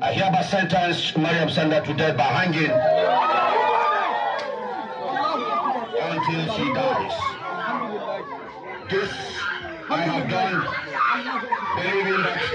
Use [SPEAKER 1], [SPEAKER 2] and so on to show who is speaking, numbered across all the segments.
[SPEAKER 1] I hereby sentence Mariam Sanda to death by hanging until she dies. This I have done, believing that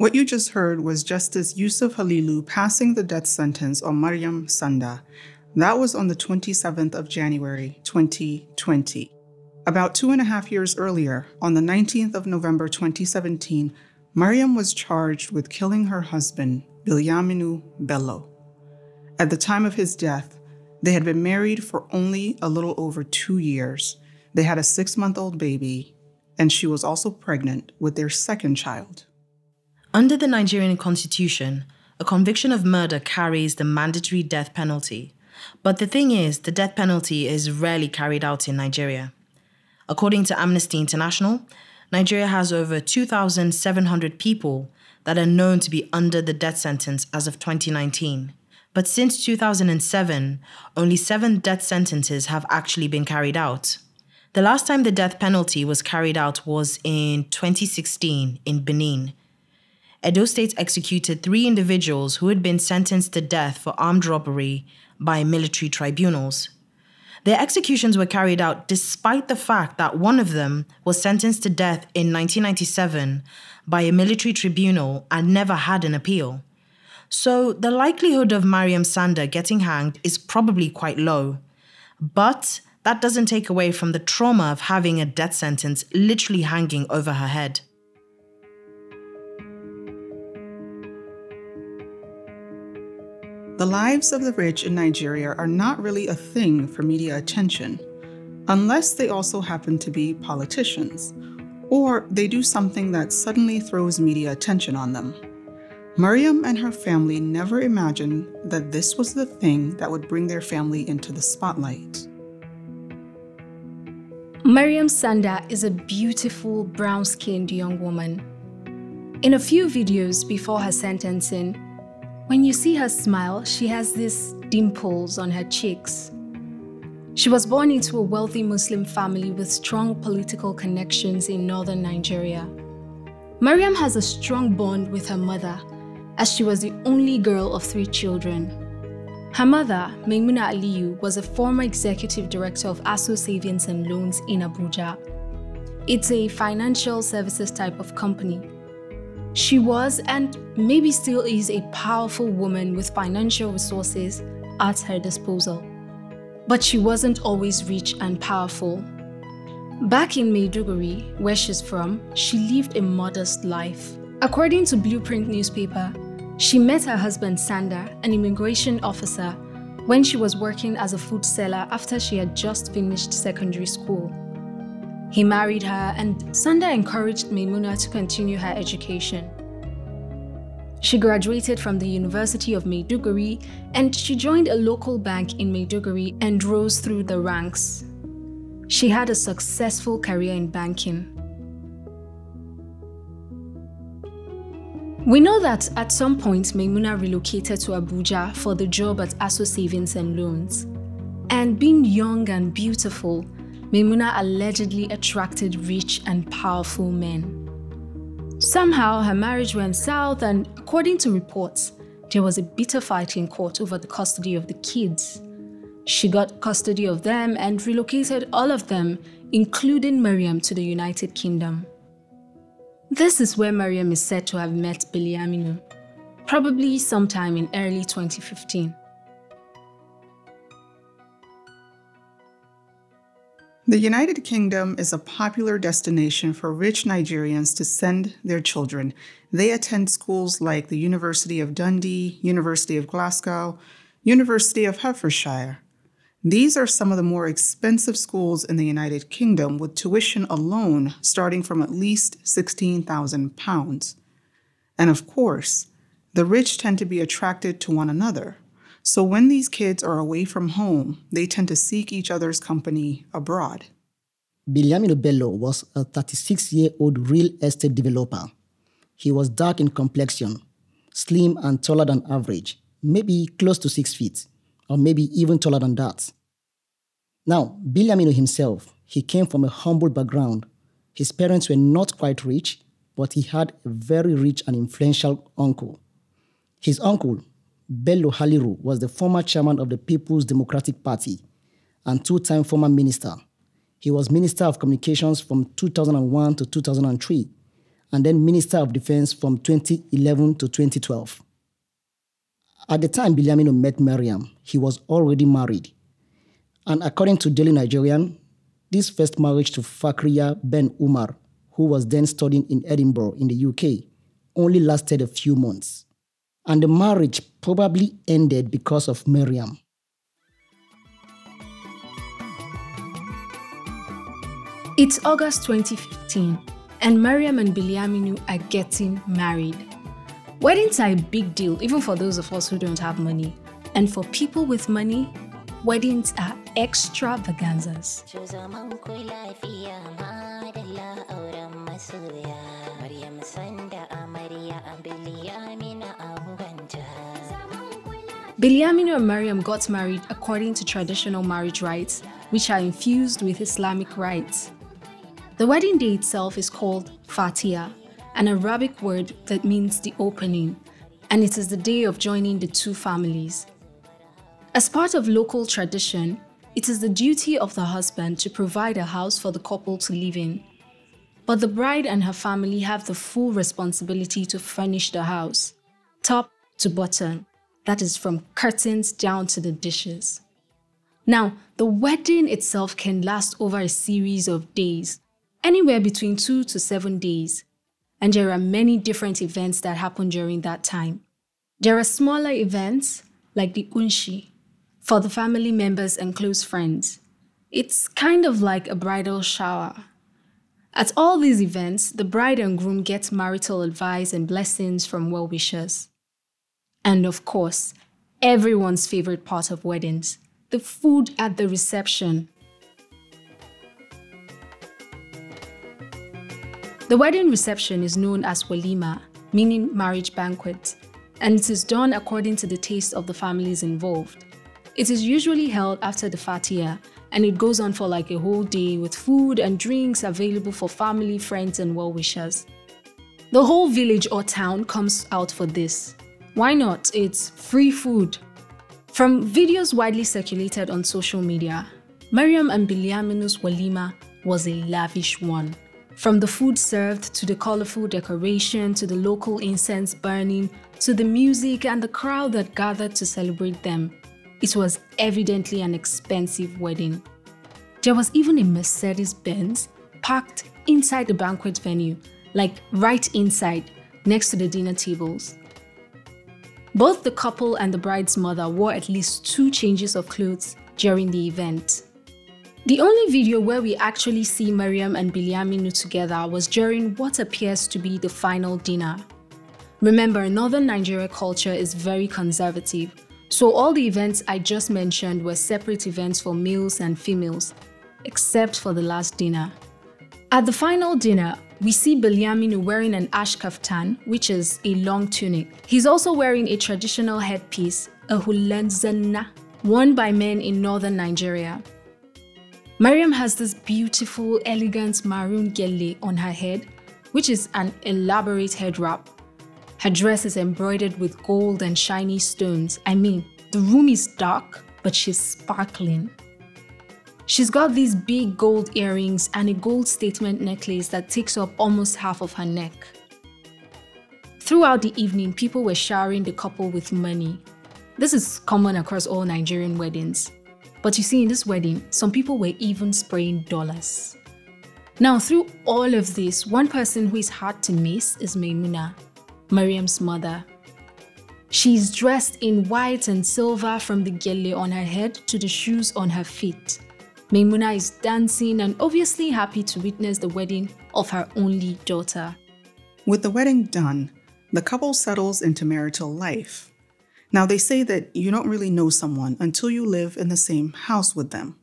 [SPEAKER 2] What you just heard was Justice Yusuf Halilu passing the death sentence on Mariam Sanda. That was on the 27th of January, 2020. About two and a half years earlier, on the 19th of November 2017, Mariam was charged with killing her husband, Bilyaminu Bello. At the time of his death, they had been married for only a little over two years. They had a six month old baby, and she was also pregnant with their second child.
[SPEAKER 3] Under the Nigerian constitution, a conviction of murder carries the mandatory death penalty. But the thing is, the death penalty is rarely carried out in Nigeria. According to Amnesty International, Nigeria has over 2,700 people that are known to be under the death sentence as of 2019. But since 2007, only seven death sentences have actually been carried out. The last time the death penalty was carried out was in 2016 in Benin, Edo State executed three individuals who had been sentenced to death for armed robbery by military tribunals. Their executions were carried out despite the fact that one of them was sentenced to death in 1997 by a military tribunal and never had an appeal. So the likelihood of Mariam Sanda getting hanged is probably quite low. But that doesn't take away from the trauma of having a death sentence literally hanging over her head.
[SPEAKER 2] The lives of the rich in Nigeria are not really a thing for media attention, unless they also happen to be politicians, or they do something that suddenly throws media attention on them. Mariam and her family never imagined that this was the thing that would bring their family into the spotlight.
[SPEAKER 4] Mariam Sanda is a beautiful brown skinned young woman. In a few videos before her sentencing, when you see her smile, she has these dimples on her cheeks. She was born into a wealthy Muslim family with strong political connections in northern Nigeria. Mariam has a strong bond with her mother, as she was the only girl of three children. Her mother, Maimuna Aliyu, was a former executive director of ASO Savings and Loans in Abuja. It's a financial services type of company she was and maybe still is a powerful woman with financial resources at her disposal. But she wasn't always rich and powerful. Back in Maiduguri, where she's from, she lived a modest life. According to Blueprint newspaper, she met her husband Sanda, an immigration officer, when she was working as a food seller after she had just finished secondary school. He married her, and Sanda encouraged Maimuna to continue her education. She graduated from the University of Maiduguri and she joined a local bank in Maiduguri and rose through the ranks. She had a successful career in banking. We know that at some point Maimuna relocated to Abuja for the job at ASO Savings and Loans. And being young and beautiful, Maimuna allegedly attracted rich and powerful men. Somehow, her marriage went south, and according to reports, there was a bitter fight in court over the custody of the kids. She got custody of them and relocated all of them, including Mariam, to the United Kingdom. This is where Mariam is said to have met Billy Bilyaminu, probably sometime in early 2015.
[SPEAKER 2] The United Kingdom is a popular destination for rich Nigerians to send their children, They attend schools like the University of Dundee, University of Glasgow, University of Hertfordshire. These are some of the more expensive schools in the United Kingdom, with tuition alone starting from at least £16,000. And of course, the rich tend to be attracted to one another. So when these kids are away from home, they tend to seek each other's company abroad.
[SPEAKER 5] Bilyaminu Bello was a 36 year old real estate developer. He was dark in complexion, slim and taller than average, maybe close to six feet, or maybe even taller than that. Now, Bilyaminu himself, he came from a humble background. His parents were not quite rich, but he had a very rich and influential uncle. His uncle, Bello Haliru, was the former chairman of the People's Democratic Party and two time former minister. He was Minister of Communications from 2001 to 2003, and then Minister of Defense from 2011 to 2012. At the time Bilyaminu met Mariam, he was already married. And according to Daily Nigerian, this first marriage to Fakriya Ben Umar, who was then studying in Edinburgh in the UK, only lasted a few months. And the marriage probably ended because of Miriam.
[SPEAKER 4] It's August 2015, and Miriam and Bilyaminu are getting married. Weddings are a big deal, even for those of us who don't have money. And for people with money, weddings are extravaganzas. Bilyaminu and Mariam got married according to traditional marriage rites, which are infused with Islamic rites. The wedding day itself is called Fatiha, an Arabic word that means the opening, and it is the day of joining the two families. As part of local tradition, it is the duty of the husband to provide a house for the couple to live in. But the bride and her family have the full responsibility to furnish the house, top to bottom, that is from curtains down to the dishes. Now, the wedding itself can last over a series of days, anywhere between two to seven days, and there are many different events that happen during that time. There are smaller events like the unshi for the family members and close friends. It's kind of like a bridal shower. At all these events, the bride and groom get marital advice and blessings from well wishers. And of course, everyone's favorite part of weddings the food at the reception. The wedding reception is known as walima, meaning marriage banquet, and it is done according to the taste of the families involved. It is usually held after the fatiha, and it goes on for like a whole day with food and drinks available for family, friends, and well wishers. The whole village or town comes out for this. Why not? It's free food. From videos widely circulated on social media, Mariam and Bilyaminu's walima was a lavish one. From the food served to the colorful decoration to the local incense burning to the music and the crowd that gathered to celebrate them, it was evidently an expensive wedding. There was even a Mercedes Benz parked inside the banquet venue, like right inside, next to the dinner tables. Both the couple and the bride's mother wore at least two changes of clothes during the event. The only video where we actually see Mariam and Bilyaminu together was during what appears to be the final dinner. Remember, Northern Nigeria culture is very conservative, so all the events I just mentioned were separate events for males and females, except for the last dinner. At the final dinner, we see Bilyaminu wearing an ash kaftan, which is a long tunic. He's also wearing a traditional headpiece, a hulanzana, worn by men in northern Nigeria. Mariam has this beautiful, elegant maroon gele on her head, which is an elaborate head wrap. Her dress is embroidered with gold and shiny stones. I mean, the room is dark, but she's sparkling. She's got these big gold earrings and a gold statement necklace that takes up almost half of her neck. Throughout the evening, people were showering the couple with money. This is common across all Nigerian weddings. But you see, in this wedding, some people were even spraying dollars. Now, through all of this, one person who is hard to miss is Maimuna. Mariam's mother. She's dressed in white and silver from the gele on her head to the shoes on her feet. Maimuna is dancing and obviously happy to witness the wedding of her only daughter.
[SPEAKER 2] With the wedding done, the couple settles into marital life. Now, they say that you don't really know someone until you live in the same house with them.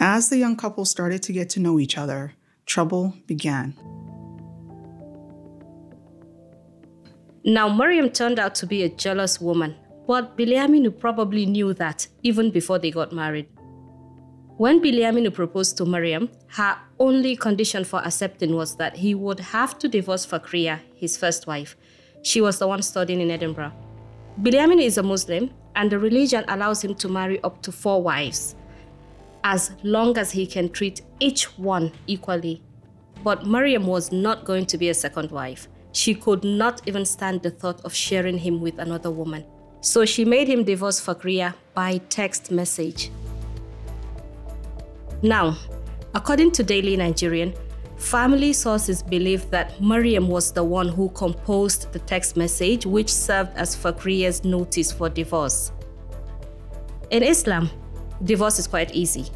[SPEAKER 2] As the young couple started to get to know each other, trouble began.
[SPEAKER 6] Now, Mariam turned out to be a jealous woman, but Bilyaminu probably knew that even before they got married. When Bilyaminu proposed to Mariam, her only condition for accepting was that he would have to divorce Fakria, his first wife. She was the one studying in Edinburgh. Bilyaminu is a Muslim, and the religion allows him to marry up to four wives, as long as he can treat each one equally. But Mariam was not going to be a second wife. She could not even stand the thought of sharing him with another woman. So she made him divorce Fakria by text message. Now, according to Daily Nigerian, family sources believe that Mariam was the one who composed the text message which served as Fakriya's notice for divorce. In Islam, divorce is quite easy.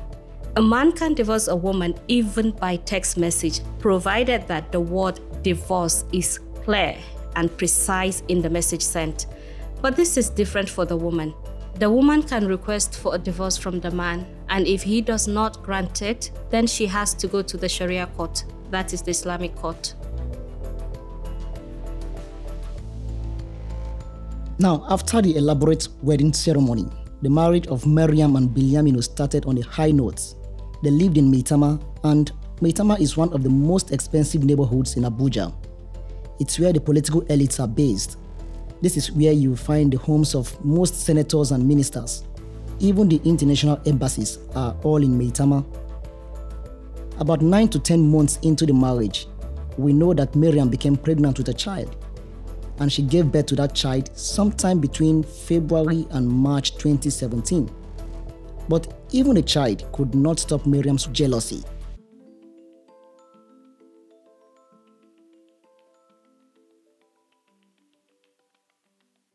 [SPEAKER 6] A man can divorce a woman even by text message, provided that the word divorce is clear and precise in the message sent. But this is different for the woman. The woman can request for a divorce from the man, and if he does not grant it, then she has to go to the Sharia court, that is the Islamic court.
[SPEAKER 5] Now, after the elaborate wedding ceremony, the marriage of Miriam and Bilyaminu started on a high note. They lived in Maitama, and Maitama is one of the most expensive neighborhoods in Abuja. It's where the political elites are based. This is where you find the homes of most senators and ministers. Even the international embassies are all in Maitama. About 9 to 10 months into the marriage, we know that Miriam became pregnant with a child. And she gave birth to that child sometime between February and March 2017. But even the child could not stop Miriam's jealousy.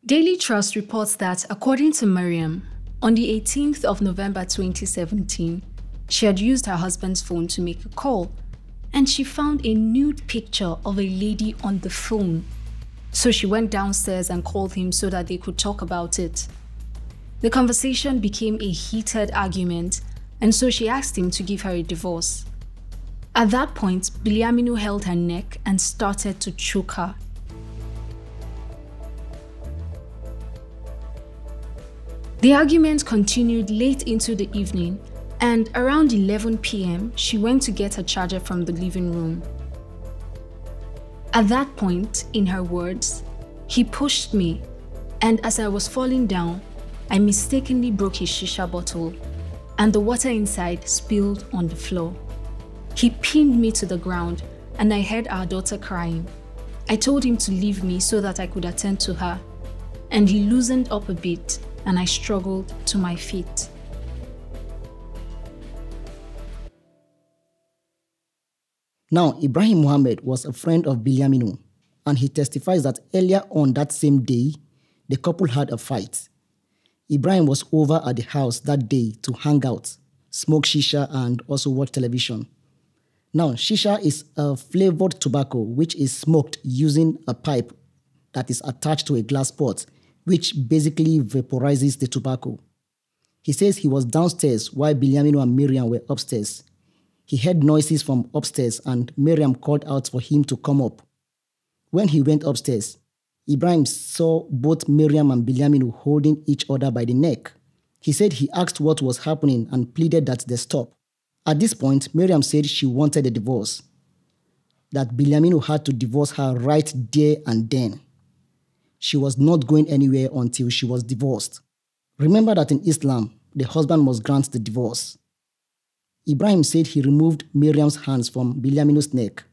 [SPEAKER 4] Daily Trust reports that, according to Miriam, on the 18th of November 2017, she had used her husband's phone to make a call and she found a nude picture of a lady on the phone. So she went downstairs and called him so that they could talk about it. The conversation became a heated argument, and so she asked him to give her a divorce. At that point, Bilyaminu held her neck and started to choke her. The argument continued late into the evening, and around 11 pm, she went to get her charger from the living room. At that point, in her words, he pushed me, and as I was falling down, I mistakenly broke his shisha bottle, and the water inside spilled on the floor. He pinned me to the ground, and I heard our daughter crying. I told him to leave me so that I could attend to her, and he loosened up a bit, and I struggled to my feet.
[SPEAKER 5] Now, Ibrahim Muhammad was a friend of Bilyaminu, and he testifies that earlier on that same day, the couple had a fight. Ibrahim was over at the house that day to hang out, smoke shisha, and also watch television. Now, shisha is a flavored tobacco which is smoked using a pipe that is attached to a glass pot, which basically vaporizes the tobacco. He says he was downstairs while Bilyaminu and Miriam were upstairs. He heard noises from upstairs and Miriam called out for him to come up. When he went upstairs, Ibrahim saw both Miriam and Bilyaminu holding each other by the neck. He said he asked what was happening and pleaded that they stop. At this point, Miriam said she wanted a divorce, that Bilyaminu had to divorce her right there and then. She was not going anywhere until she was divorced. Remember that in Islam, the husband must grant the divorce. Ibrahim said he removed Miriam's hands from Bilyaminu's neck,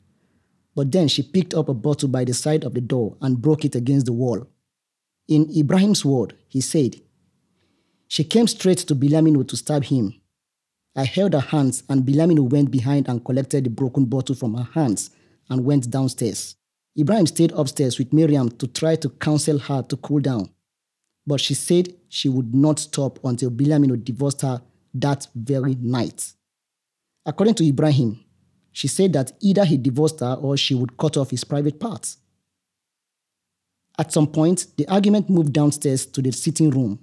[SPEAKER 5] but then she picked up a bottle by the side of the door and broke it against the wall. In Ibrahim's word, he said, She came straight to Bilyaminu to stab him. I held her hands, and Bilyaminu went behind and collected the broken bottle from her hands and went downstairs. Ibrahim stayed upstairs with Miriam to try to counsel her to cool down, but she said she would not stop until Bilyaminu divorced her that very night. According to Ibrahim, she said that either he divorced her or she would cut off his private parts. At some point, the argument moved downstairs to the sitting room,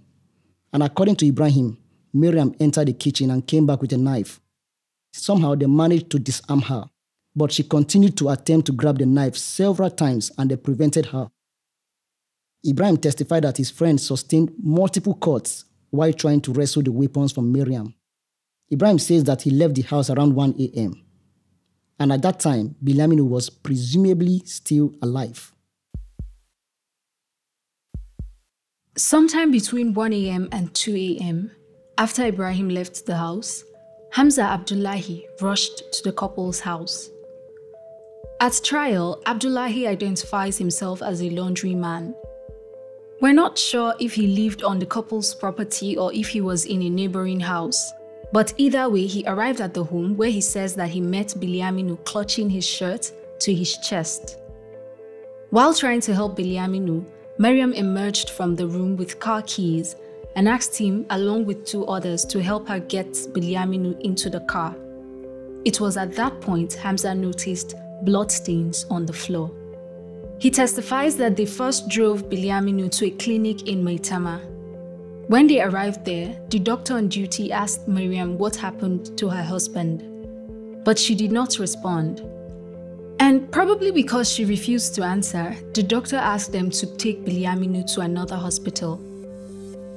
[SPEAKER 5] and according to Ibrahim, Miriam entered the kitchen and came back with a knife. Somehow they managed to disarm her but she continued to attempt to grab the knife several times and they prevented her. Ibrahim testified that his friend sustained multiple cuts while trying to wrestle the weapons from Miriam. Ibrahim says that he left the house around 1 a.m. And at that time, Bilyaminu was presumably still alive.
[SPEAKER 4] Sometime between 1 a.m. and 2 a.m., after Ibrahim left the house, Hamza Abdullahi rushed to the couple's house. At trial, Abdullahi identifies himself as a laundryman. We're not sure if he lived on the couple's property or if he was in a neighboring house. But either way, he arrived at the home where he says that he met Bilyaminu clutching his shirt to his chest. While trying to help Bilyaminu, Miriam emerged from the room with car keys and asked him, along with two others, to help her get Bilyaminu into the car. It was at that point Hamza noticed bloodstains on the floor. He testifies that they first drove Bilyaminu to a clinic in Maitama. When they arrived there, the doctor on duty asked Miriam what happened to her husband, but she did not respond. And probably because she refused to answer, the doctor asked them to take Bilyaminu to another hospital.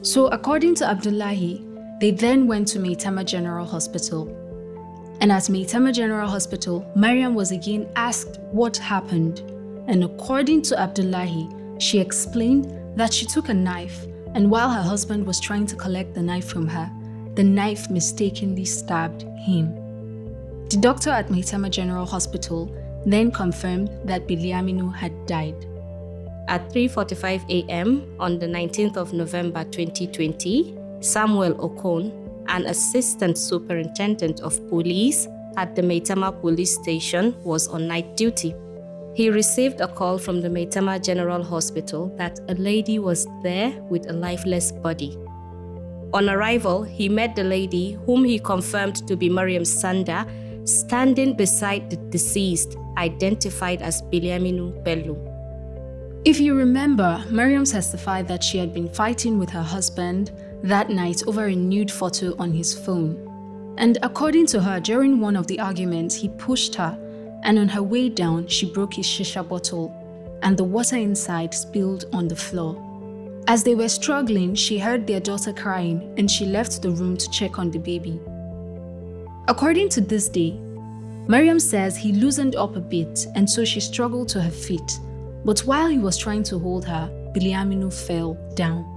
[SPEAKER 4] So, according to Abdullahi, they then went to Maitama General Hospital. And at Maitama General Hospital, Mariam was again asked what happened. And according to Abdullahi, she explained that she took a knife, and while her husband was trying to collect the knife from her, the knife mistakenly stabbed him. The doctor at Maitama General Hospital then confirmed that Bilyaminu had died.
[SPEAKER 6] At 3:45 a.m. on the 19th of November 2020, Samuel Okon, an assistant superintendent of police at the Maitama police station, was on night duty. He received a call from the Maitama General Hospital that a lady was there with a lifeless body. On arrival, he met the lady, whom he confirmed to be Mariam Sanda, standing beside the deceased, identified as Bilyaminu Bello.
[SPEAKER 4] If you remember, Mariam testified that she had been fighting with her husband that night over a nude photo on his phone. And according to her, during one of the arguments, he pushed her, and on her way down, she broke his shisha bottle, and the water inside spilled on the floor. As they were struggling, she heard their daughter crying, and she left the room to check on the baby. According to this day, Mariam says he loosened up a bit, and so she struggled to her feet. But while he was trying to hold her, Bilyaminu fell down.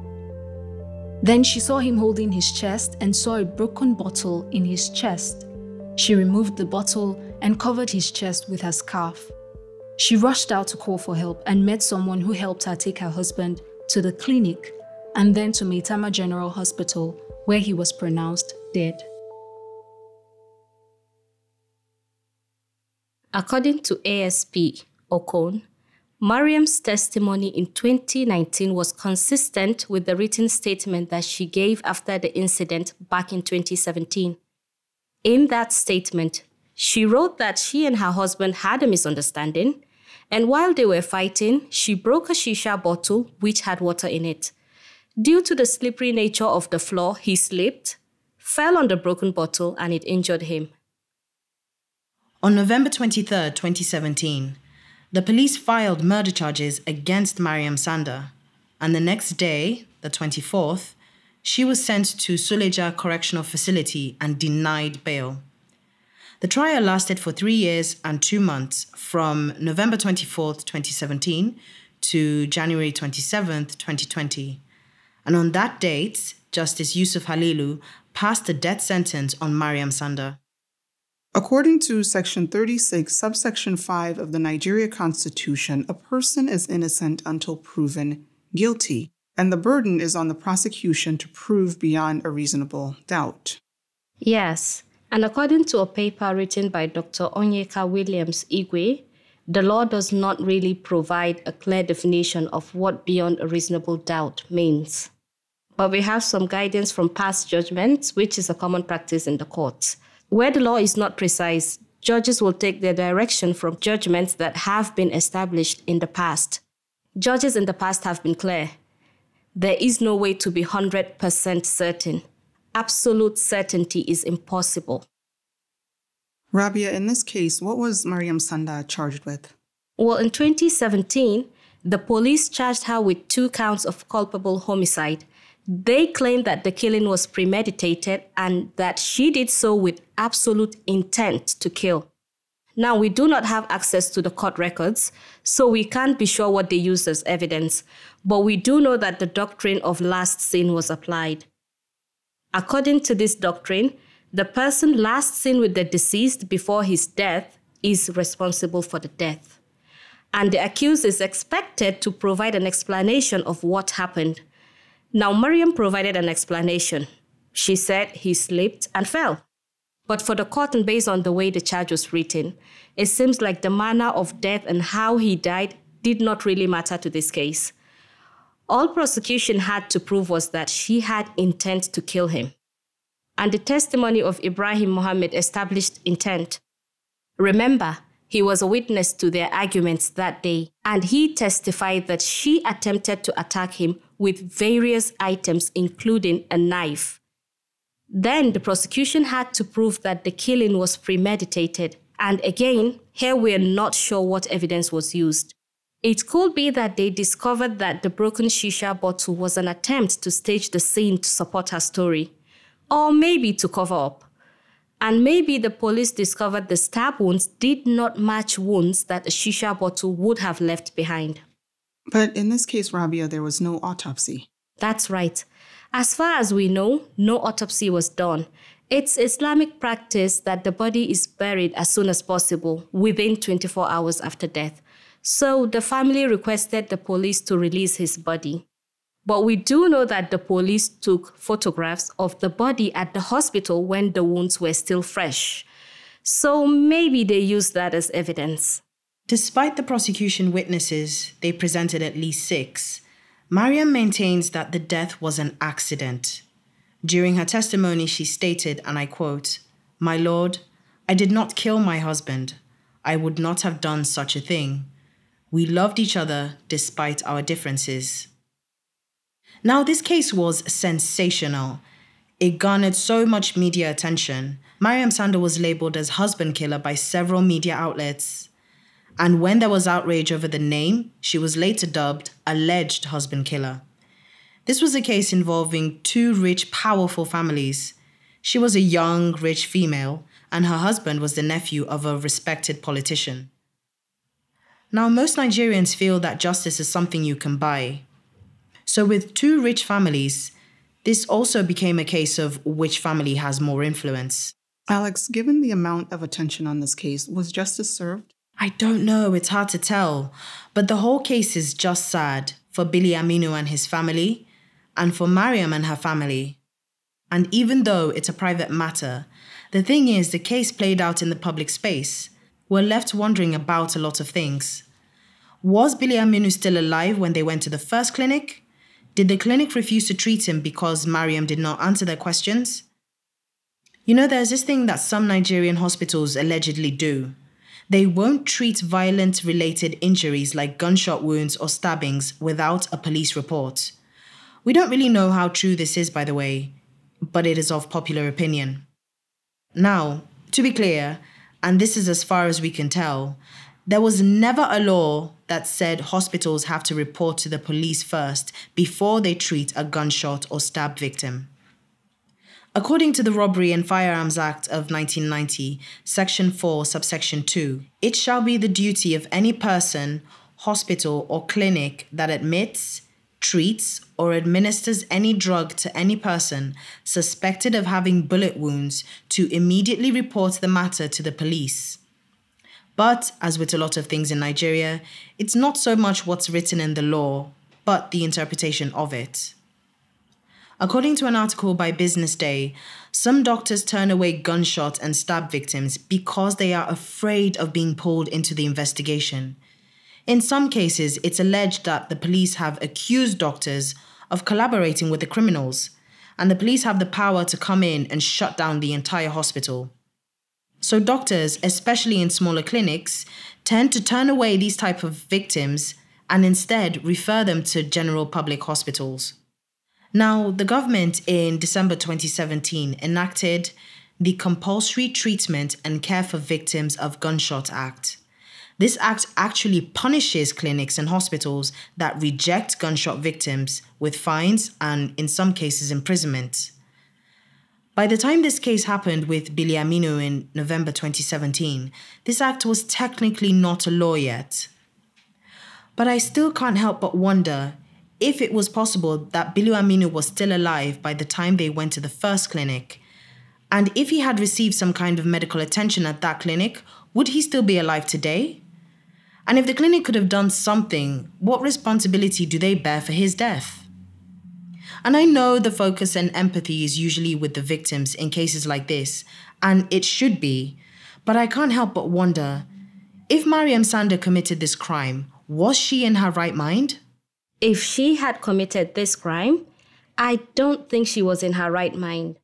[SPEAKER 4] Then she saw him holding his chest and saw a broken bottle in his chest. She removed the bottle and covered his chest with her scarf. She rushed out to call for help and met someone who helped her take her husband to the clinic and then to Maitama General Hospital, where he was pronounced dead.
[SPEAKER 6] According to ASP Okon, Mariam's testimony in 2019 was consistent with the written statement that she gave after the incident back in 2017. In that statement, she wrote that she and her husband had a misunderstanding, and while they were fighting, she broke a shisha bottle which had water in it. Due to the slippery nature of the floor, he slipped, fell on the broken bottle, and it injured him.
[SPEAKER 3] On November 23, 2017, the police filed murder charges against Mariam Sanda, and the next day, the 24th, she was sent to Suleja Correctional Facility and denied bail. The trial lasted for three years and two months from November 24th, 2017 to January 27th, 2020. And on that date, Justice Yusuf Halilu passed a death sentence on Mariam Sanda.
[SPEAKER 2] According to Section 36, subsection 5 of the Nigeria Constitution, a person is innocent until proven guilty, and the burden is on the prosecution to prove beyond a reasonable doubt.
[SPEAKER 6] Yes, and according to a paper written by Dr. Onyeka Williams Igwe, the law does not really provide a clear definition of what beyond a reasonable doubt means. But we have some guidance from past judgments, which is a common practice in the courts. Where the law is not precise, judges will take their direction from judgments that have been established in the past. Judges in the past have been clear. There is no way to be 100% certain. Absolute certainty is impossible.
[SPEAKER 2] Rabia, in this case, what was Mariam Sanda charged with?
[SPEAKER 6] Well, in 2017, the police charged her with two counts of culpable homicide. They claim that the killing was premeditated and that she did so with absolute intent to kill. Now, we do not have access to the court records, so we can't be sure what they used as evidence, but we do know that the doctrine of last seen was applied. According to this doctrine, the person last seen with the deceased before his death is responsible for the death. And the accused is expected to provide an explanation of what happened. Now, Mariam provided an explanation. She said he slipped and fell. But for the court, and based on the way the charge was written, it seems like the manner of death and how he died did not really matter to this case. All prosecution had to prove was that she had intent to kill him and the testimony of Ibrahim Mohammed established intent. Remember, he was a witness to their arguments that day, and he testified that she attempted to attack him with various items, including a knife. Then the prosecution had to prove that the killing was premeditated, and again, here we are not sure what evidence was used. It could be that they discovered that the broken shisha bottle was an attempt to stage the scene to support her story or maybe to cover up. And maybe the police discovered the stab wounds did not match wounds that a shisha bottle would have left behind.
[SPEAKER 2] But in this case, Rabia, there was no autopsy.
[SPEAKER 6] That's right. As far as we know, no autopsy was done. It's Islamic practice that the body is buried as soon as possible, within 24 hours after death. So the family requested the police to release his body. But we do know that the police took photographs of the body at the hospital when the wounds were still fresh. So maybe they used that as evidence.
[SPEAKER 3] Despite the prosecution witnesses, they presented at least six. Mariam maintains that the death was an accident. During her testimony, she stated, and I quote, My Lord, I did not kill my husband. I would not have done such a thing. We loved each other despite our differences. Now, this case was sensational. It garnered so much media attention. Mariam Sanda was labeled as husband killer by several media outlets. And when there was outrage over the name, she was later dubbed alleged husband killer. This was a case involving two rich, powerful families. She was a young, rich female, and her husband was the nephew of a respected politician. Now, most Nigerians feel that justice is something you can buy. So, with two rich families, this also became a case of which family has more influence.
[SPEAKER 2] Alex, given the amount of attention on this case, was justice served?
[SPEAKER 3] I don't know, it's hard to tell. But the whole case is just sad for Bilyaminu and his family, and for Mariam and her family. And even though it's a private matter, the thing is, the case played out in the public space. We're left wondering about a lot of things. Was Bilyaminu still alive when they went to the first clinic? Did the clinic refuse to treat him because Mariam did not answer their questions? You know, there's this thing that some Nigerian hospitals allegedly do. They won't treat violent related injuries like gunshot wounds or stabbings without a police report. We don't really know how true this is, by the way, but it is of popular opinion. Now, to be clear, and this is as far as we can tell, there was never a law that said hospitals have to report to the police first before they treat a gunshot or stab victim. According to the Robbery and Firearms Act of 1990, Section 4, subsection 2, it shall be the duty of any person, hospital, or clinic that admits, treats, or administers any drug to any person suspected of having bullet wounds to immediately report the matter to the police. But, as with a lot of things in Nigeria, it's not so much what's written in the law, but the interpretation of it. According to an article by Business Day, some doctors turn away gunshot and stab victims because they are afraid of being pulled into the investigation. In some cases, it's alleged that the police have accused doctors of collaborating with the criminals, and the police have the power to come in and shut down the entire hospital. So doctors, especially in smaller clinics, tend to turn away these type of victims and instead refer them to general public hospitals. Now, the government in December 2017 enacted the Compulsory Treatment and Care for Victims of Gunshot Act. This act actually punishes clinics and hospitals that reject gunshot victims with fines and, in some cases, imprisonment. By the time this case happened with Bilyaminu in November 2017, this act was technically not a law yet. But I still can't help but wonder if it was possible that Bilyaminu was still alive by the time they went to the first clinic, and if he had received some kind of medical attention at that clinic, would he still be alive today? And if the clinic could have done something, what responsibility do they bear for his death? And I know the focus and empathy is usually with the victims in cases like this, and it should be, but I can't help but wonder if Mariam Sanda committed this crime, was she in her right mind?
[SPEAKER 6] If she had committed this crime, I don't think she was in her right mind.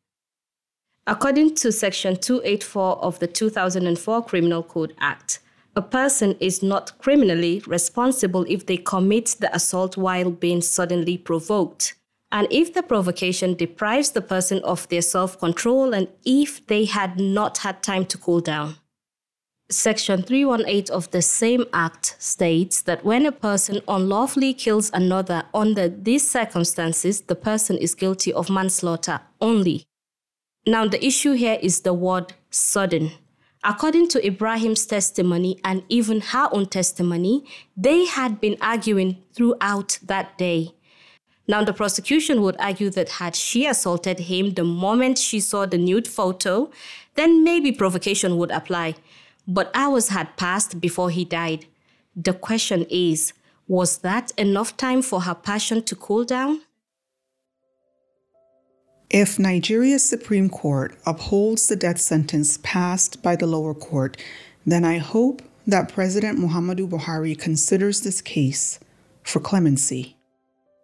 [SPEAKER 6] According to Section 284 of the 2004 Criminal Code Act, a person is not criminally responsible if they commit the assault while being suddenly provoked, and if the provocation deprives the person of their self control and if they had not had time to cool down. Section 318 of the same Act states that when a person unlawfully kills another under these circumstances, the person is guilty of manslaughter only. Now, the issue here is the word sudden. According to Ibrahim's testimony and even her own testimony, they had been arguing throughout that day. Now, the prosecution would argue that had she assaulted him the moment she saw the nude photo, then maybe provocation would apply but hours had passed before he died. The question is was that enough time for her passion to cool down?
[SPEAKER 2] If Nigeria's Supreme Court upholds the death sentence passed by the lower court, then I hope that President Muhammadu Buhari considers this case for clemency.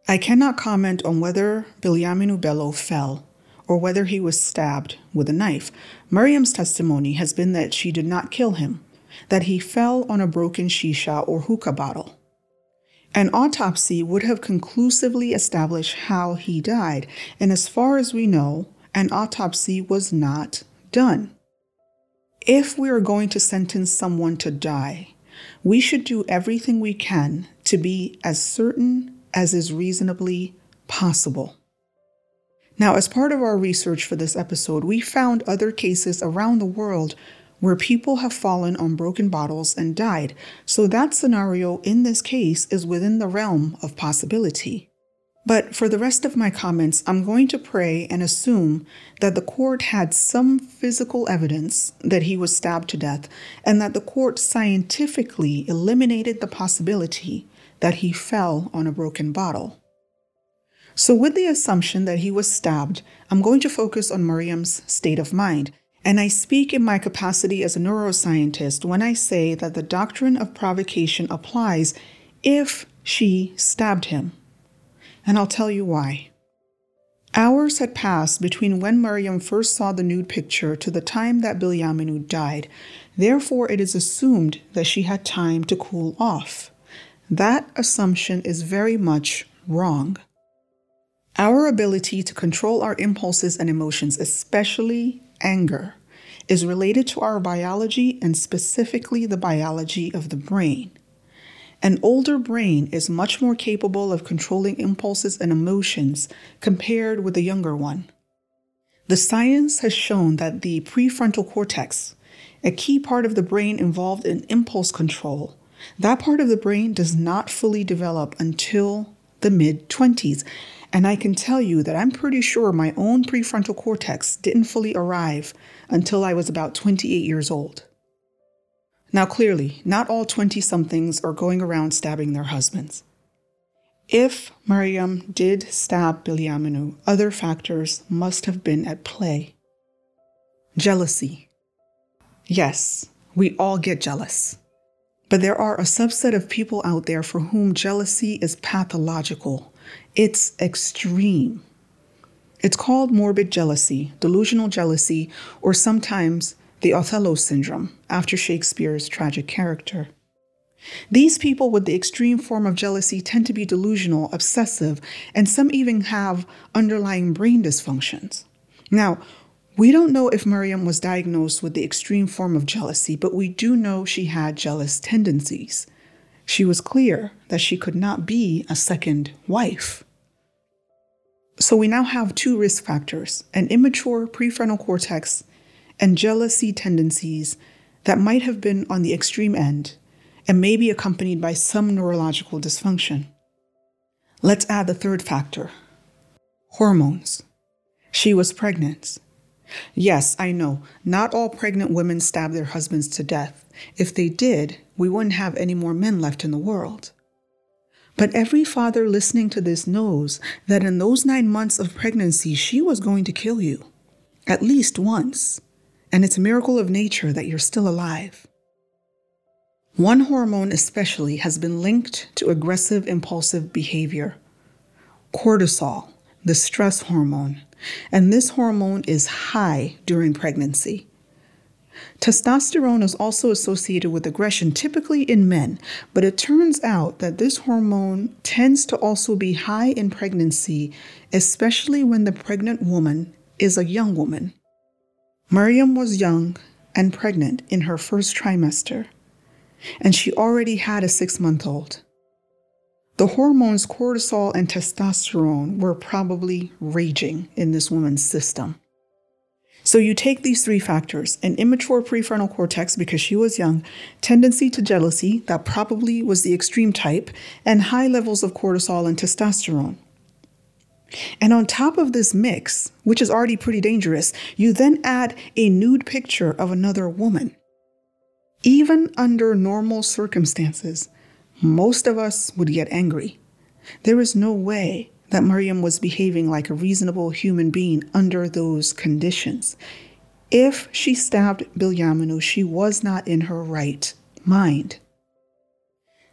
[SPEAKER 2] I cannot comment on whether Bilyaminu Bello fell or whether he was stabbed with a knife. Miriam's testimony has been that she did not kill him, that he fell on a broken shisha or hookah bottle. An autopsy would have conclusively established how he died, and as far as we know, an autopsy was not done. If we are going to sentence someone to die, we should do everything we can to be as certain as is reasonably possible. Now, as part of our research for this episode, we found other cases around the world where people have fallen on broken bottles and died, so that scenario in this case is within the realm of possibility. But for the rest of my comments, I'm going to pray and assume that the court had some physical evidence that he was stabbed to death and that the court scientifically eliminated the possibility that he fell on a broken bottle. So, with the assumption that he was stabbed, I'm going to focus on Miriam's state of mind. And I speak in my capacity as a neuroscientist when I say that the doctrine of provocation applies if she stabbed him. And I'll tell you why. Hours had passed between when Miriam first saw the nude picture to the time that Bilyaminu died. Therefore, it is assumed that she had time to cool off. That assumption is very much wrong. Our ability to control our impulses and emotions, especially anger, is related to our biology and specifically the biology of the brain. An older brain is much more capable of controlling impulses and emotions compared with a younger one. The science has shown that the prefrontal cortex, a key part of the brain involved in impulse control, that part of the brain does not fully develop until the mid 20s. And I can tell you that I'm pretty sure my own prefrontal cortex didn't fully arrive until I was about 28 years old. Now, clearly, not all 20 somethings are going around stabbing their husbands. If Maryam did stab Bilyaminu, other factors must have been at play. Jealousy. Yes, we all get jealous. But there are a subset of people out there for whom jealousy is pathological. It's extreme. It's called morbid jealousy, delusional jealousy, or sometimes the Othello syndrome, after Shakespeare's tragic character. These people with the extreme form of jealousy tend to be delusional, obsessive, and some even have underlying brain dysfunctions. Now, we don't know if Maryam was diagnosed with the extreme form of jealousy, but we do know she had jealous tendencies. She was clear that she could not be a second wife. So we now have two risk factors an immature prefrontal cortex and jealousy tendencies that might have been on the extreme end and may be accompanied by some neurological dysfunction. Let's add the third factor hormones. She was pregnant. Yes, I know, not all pregnant women stab their husbands to death. If they did, we wouldn't have any more men left in the world. But every father listening to this knows that in those nine months of pregnancy, she was going to kill you, at least once. And it's a miracle of nature that you're still alive. One hormone, especially, has been linked to aggressive impulsive behavior cortisol, the stress hormone. And this hormone is high during pregnancy. Testosterone is also associated with aggression, typically in men, but it turns out that this hormone tends to also be high in pregnancy, especially when the pregnant woman is a young woman. Maryam was young and pregnant in her first trimester and she already had a six month old. The hormones cortisol and testosterone were probably raging in this woman's system. So you take these three factors an immature prefrontal cortex because she was young, tendency to jealousy, that probably was the extreme type, and high levels of cortisol and testosterone. And on top of this mix, which is already pretty dangerous, you then add a nude picture of another woman. Even under normal circumstances, most of us would get angry. There is no way that Maryam was behaving like a reasonable human being under those conditions. If she stabbed Bilyaminu, she was not in her right mind.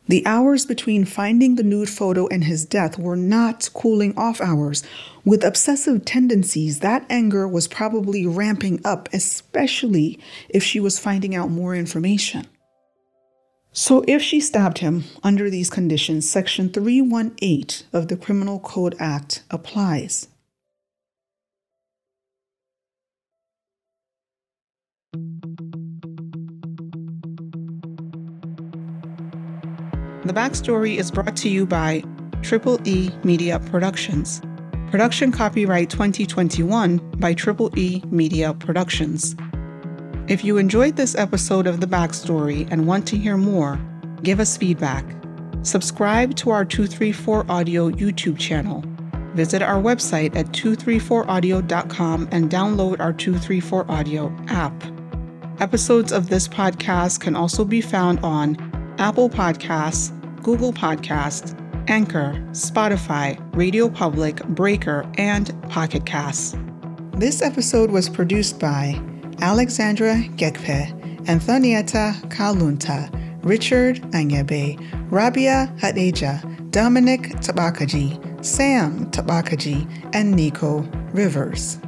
[SPEAKER 2] The hours between finding the nude photo and his death were not cooling off hours. With obsessive tendencies, that anger was probably ramping up, especially if she was finding out more information. So, if she stabbed him under these conditions, Section 318 of the Criminal Code Act applies. The backstory is brought to you by Triple E Media Productions. Production copyright 2021 by Triple E Media Productions. If you enjoyed this episode of The Backstory and want to hear more, give us feedback. Subscribe to our 234 Audio YouTube channel. Visit our website at 234audio.com and download our 234 Audio app. Episodes of this podcast can also be found on Apple Podcasts, Google Podcasts, Anchor, Spotify, Radio Public, Breaker, and Pocket Casts. This episode was produced by Alexandra Gekpe, Anthonieta Kalunta, Richard Anyebe, Rabia Hadejia, Dominic Tabakaji, Sam Tabakaji, and Nico Rivers.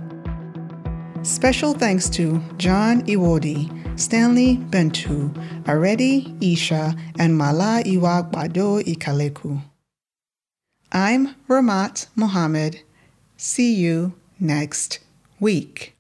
[SPEAKER 2] Special thanks to John Iwodi, Stanley Bentu, Aredi Isha, and Mala Iwa Gbado Ikaleku. I'm Ramat Mohammed. See you next week.